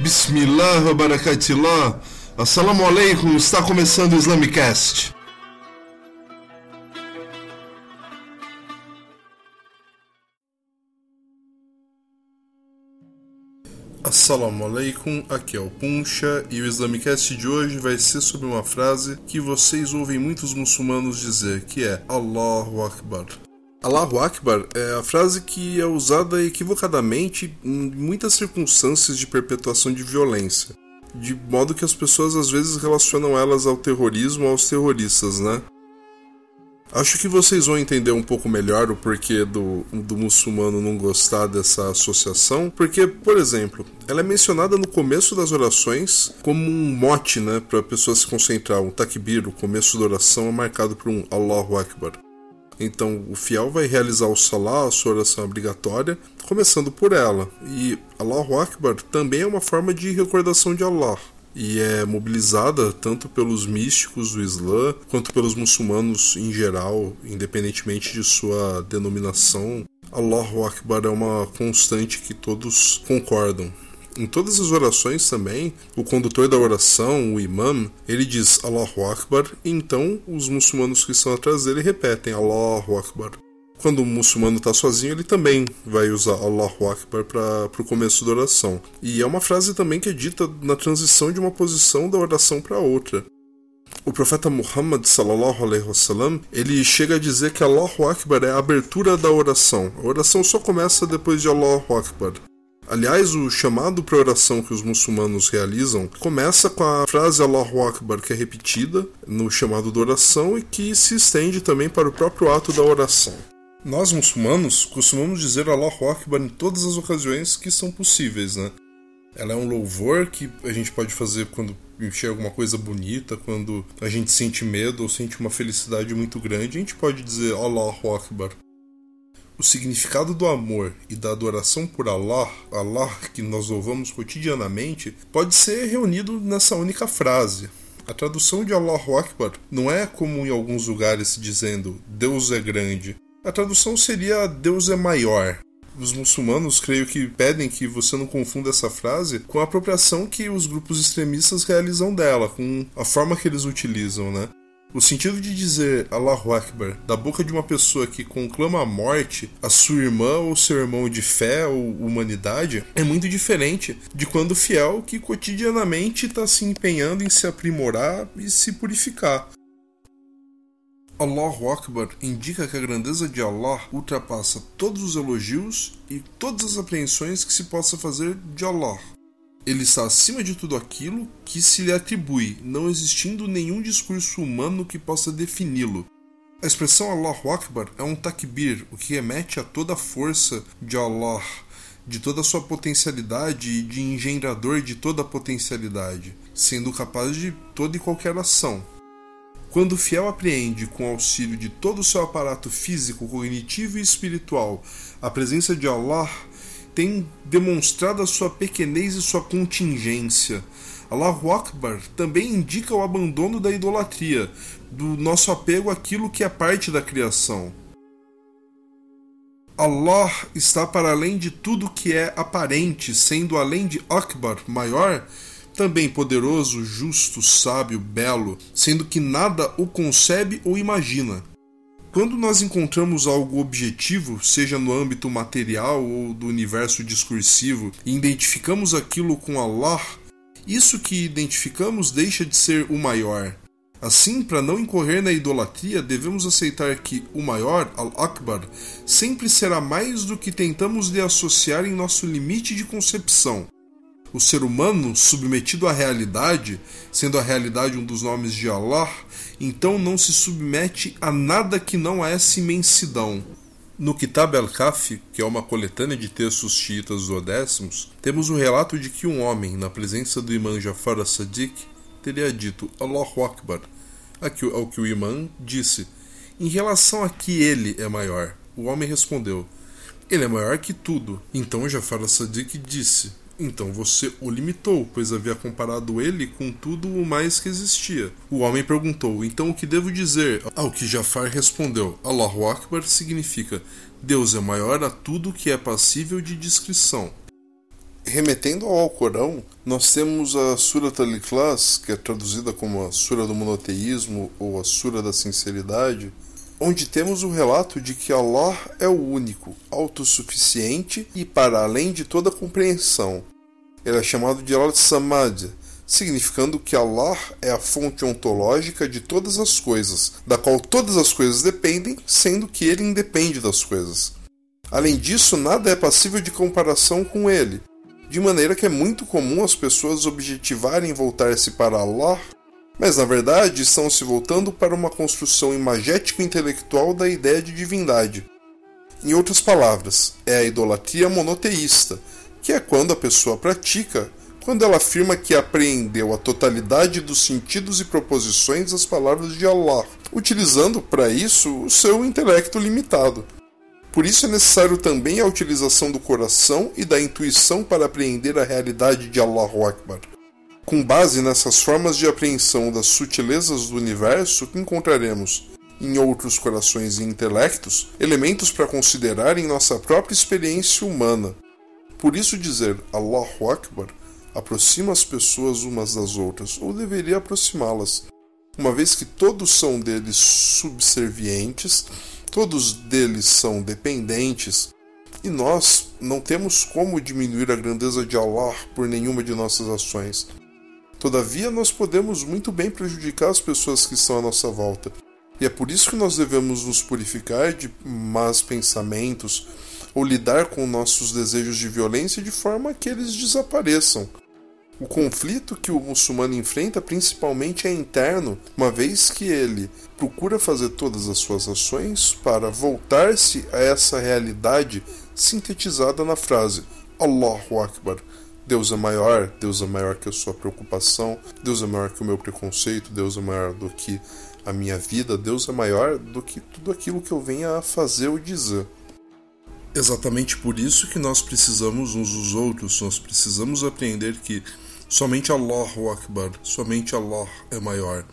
Bismillah, barakatillah. Assalamu alaikum, está começando o Islamicast. Assalamu alaikum, aqui é o Puncha e o Islamicast de hoje vai ser sobre uma frase que vocês ouvem muitos muçulmanos dizer, que é Allahu Akbar. Allahu Akbar é a frase que é usada equivocadamente em muitas circunstâncias de perpetuação de violência, de modo que as pessoas às vezes relacionam elas ao terrorismo, aos terroristas, né? Acho que vocês vão entender um pouco melhor o porquê do, do muçulmano não gostar dessa associação, porque, por exemplo, ela é mencionada no começo das orações como um mote, né, para a pessoa se concentrar. Um takbir, o começo da oração é marcado por um Allahu Akbar. Então, o fiel vai realizar o salah, a sua oração obrigatória, começando por ela. E Allahu Akbar também é uma forma de recordação de Allah. E é mobilizada tanto pelos místicos do Islã quanto pelos muçulmanos em geral, independentemente de sua denominação. Allahu Akbar é uma constante que todos concordam. Em todas as orações também, o condutor da oração, o imam, ele diz Allahu Akbar, e então os muçulmanos que estão atrás dele repetem Allahu Akbar. Quando o muçulmano está sozinho, ele também vai usar Allahu Akbar para o começo da oração. E é uma frase também que é dita na transição de uma posição da oração para outra. O profeta Muhammad sallallahu alaihi wasallam, ele chega a dizer que Allahu Akbar é a abertura da oração. A oração só começa depois de Allahu Akbar. Aliás, o chamado para oração que os muçulmanos realizam começa com a frase Allahu Akbar, que é repetida no chamado da oração e que se estende também para o próprio ato da oração. Nós muçulmanos costumamos dizer Allahu Akbar em todas as ocasiões que são possíveis, né? Ela é um louvor que a gente pode fazer quando enxerga alguma coisa bonita, quando a gente sente medo ou sente uma felicidade muito grande, a gente pode dizer Allahu Akbar. O significado do amor e da adoração por Allah, Allah que nós louvamos cotidianamente, pode ser reunido nessa única frase. A tradução de Allahu Akbar não é como em alguns lugares dizendo Deus é grande. A tradução seria Deus é maior. Os muçulmanos creio que pedem que você não confunda essa frase com a apropriação que os grupos extremistas realizam dela, com a forma que eles utilizam, né? O sentido de dizer Allahu Akbar da boca de uma pessoa que conclama a morte a sua irmã ou seu irmão de fé ou humanidade é muito diferente de quando o fiel que cotidianamente está se empenhando em se aprimorar e se purificar. Allahu Akbar indica que a grandeza de Allah ultrapassa todos os elogios e todas as apreensões que se possa fazer de Allah. Ele está acima de tudo aquilo que se lhe atribui, não existindo nenhum discurso humano que possa defini-lo. A expressão Allahu Akbar é um takbir, o que remete a toda a força de Allah, de toda a sua potencialidade e de engendrador de toda a potencialidade, sendo capaz de toda e qualquer ação. Quando o fiel apreende, com auxílio de todo o seu aparato físico, cognitivo e espiritual, a presença de Allah, tem demonstrado a sua pequenez e sua contingência. Allahu Akbar também indica o abandono da idolatria, do nosso apego àquilo que é parte da criação. Allah está para além de tudo que é aparente, sendo além de Akbar, maior, também poderoso, justo, sábio, belo, sendo que nada o concebe ou imagina. Quando nós encontramos algo objetivo, seja no âmbito material ou do universo discursivo, e identificamos aquilo com Allah, isso que identificamos deixa de ser o maior. Assim, para não incorrer na idolatria, devemos aceitar que o maior, Al-Akbar, sempre será mais do que tentamos lhe associar em nosso limite de concepção o ser humano submetido à realidade, sendo a realidade um dos nomes de Allah, então não se submete a nada que não é essa imensidão. No Kitab al-Kafi, que é uma coletânea de textos xiitas duodécimos, temos o relato de que um homem, na presença do imã Jafar as-Sadiq, teria dito Allahu Akbar, ao que o imã disse, em relação a que ele é maior. O homem respondeu, ele é maior que tudo. Então Jafar as-Sadiq disse, então você o limitou, pois havia comparado ele com tudo o mais que existia. O homem perguntou: Então o que devo dizer? Ao que Jafar respondeu: Allahu Akbar significa Deus é maior a tudo que é passível de descrição. Remetendo ao Alcorão, nós temos a Surat al-Ikhlas, que é traduzida como a Sura do Monoteísmo ou a Sura da Sinceridade, onde temos o relato de que Allah é o único, autossuficiente e para além de toda compreensão. Ele é chamado de Al-Samad, significando que Allah é a fonte ontológica de todas as coisas, da qual todas as coisas dependem, sendo que ele independe das coisas. Além disso, nada é passível de comparação com ele, de maneira que é muito comum as pessoas objetivarem voltar-se para Allah, mas na verdade estão se voltando para uma construção imagético-intelectual da ideia de divindade. Em outras palavras, é a idolatria monoteísta, que é quando a pessoa pratica quando ela afirma que apreendeu a totalidade dos sentidos e proposições das palavras de Allah, utilizando para isso o seu intelecto limitado. Por isso é necessário também a utilização do coração e da intuição para apreender a realidade de Allahu Akbar. Com base nessas formas de apreensão das sutilezas do universo encontraremos em outros corações e intelectos, elementos para considerar em nossa própria experiência humana. Por isso dizer Allahu Akbar aproxima as pessoas umas das outras, ou deveria aproximá-las, uma vez que todos são deles subservientes, todos deles são dependentes, e nós não temos como diminuir a grandeza de Allah por nenhuma de nossas ações. Todavia, nós podemos muito bem prejudicar as pessoas que estão à nossa volta. E é por isso que nós devemos nos purificar de más pensamentos ou lidar com nossos desejos de violência de forma que eles desapareçam. O conflito que o muçulmano enfrenta principalmente é interno, uma vez que ele procura fazer todas as suas ações para voltar-se a essa realidade sintetizada na frase Allahu Akbar. Deus é maior, Deus é maior que a sua preocupação, Deus é maior que o meu preconceito, Deus é maior do que a minha vida, Deus é maior do que tudo aquilo que eu venha a fazer ou dizer. Exatamente por isso que nós precisamos uns dos outros, nós precisamos aprender que somente Allahu Akbar, somente Allah é maior.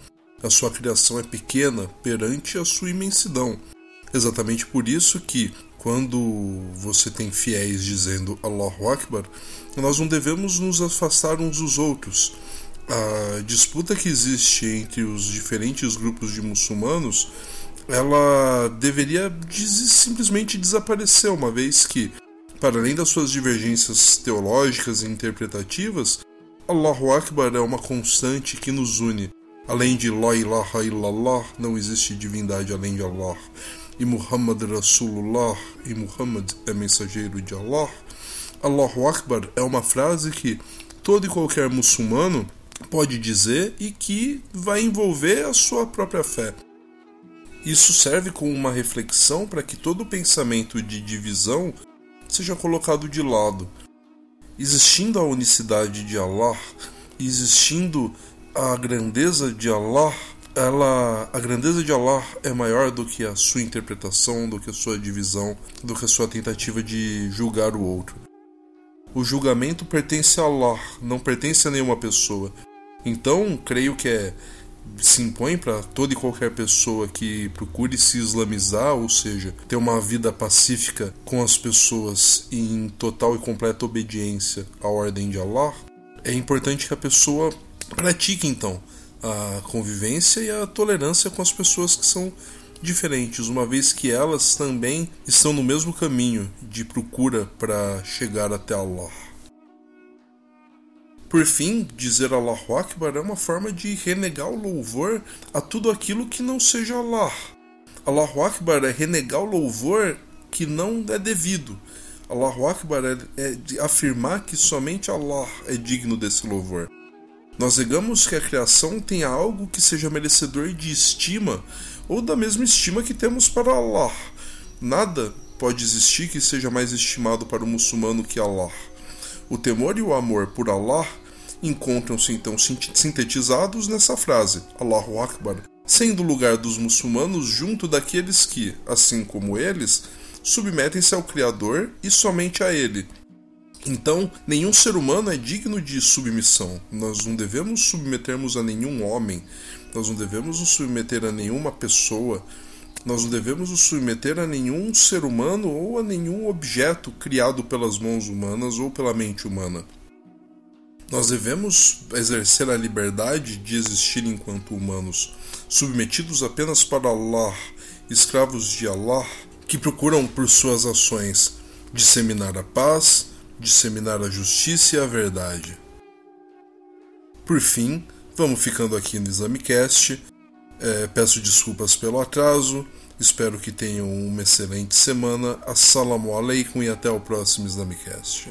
A sua criação é pequena perante a sua imensidão. Exatamente por isso que, quando você tem fiéis dizendo Allahu Akbar, nós não devemos nos afastar uns dos outros. A disputa que existe entre os diferentes grupos de muçulmanos ela deveria simplesmente desaparecer, uma vez que, para além das suas divergências teológicas e interpretativas, Allahu Akbar é uma constante que nos une. Além de La ilaha illallah, não existe divindade além de Allah. E Muhammad Rasulullah, e Muhammad é mensageiro de Allah. Allahu Akbar é uma frase que todo e qualquer muçulmano pode dizer e que vai envolver a sua própria fé. Isso serve como uma reflexão para que todo pensamento de divisão seja colocado de lado. Existindo a unicidade de Allah, existindo a grandeza de Allah, ela, a grandeza de Allah é maior do que a sua interpretação, do que a sua divisão, do que a sua tentativa de julgar o outro. O julgamento pertence a Allah, não pertence a nenhuma pessoa. Então, creio que é se impõe para toda e qualquer pessoa que procure se islamizar, ou seja, ter uma vida pacífica com as pessoas em total e completa obediência à ordem de Allah, é importante que a pessoa pratique então a convivência e a tolerância com as pessoas que são diferentes, uma vez que elas também estão no mesmo caminho de procura para chegar até Allah. Por fim, dizer Allahu Akbar é uma forma de renegar o louvor a tudo aquilo que não seja Allah. Allahu Akbar é renegar o louvor que não é devido. Allahu Akbar é, é afirmar que somente Allah é digno desse louvor. Nós negamos que a criação tenha algo que seja merecedor de estima ou da mesma estima que temos para Allah. Nada pode existir que seja mais estimado para o muçulmano que Allah. O temor e o amor por Allah encontram-se então sintetizados nessa frase, Allahu Akbar, sendo o lugar dos muçulmanos junto daqueles que, assim como eles, submetem-se ao Criador e somente a Ele. Então, nenhum ser humano é digno de submissão. Nós não devemos submetermos a nenhum homem, nós não devemos nos submeter a nenhuma pessoa, Nós não devemos nos submeter a nenhum ser humano ou a nenhum objeto criado pelas mãos humanas ou pela mente humana. Nós devemos exercer a liberdade de existir enquanto humanos, submetidos apenas para Allah, escravos de Allah, que procuram por suas ações disseminar a paz, disseminar a justiça e a verdade. Por fim, vamos ficando aqui no ExameCast. É, peço desculpas pelo atraso. Espero que tenham uma excelente semana. Assalamu alaikum e até o próximo ExameCast.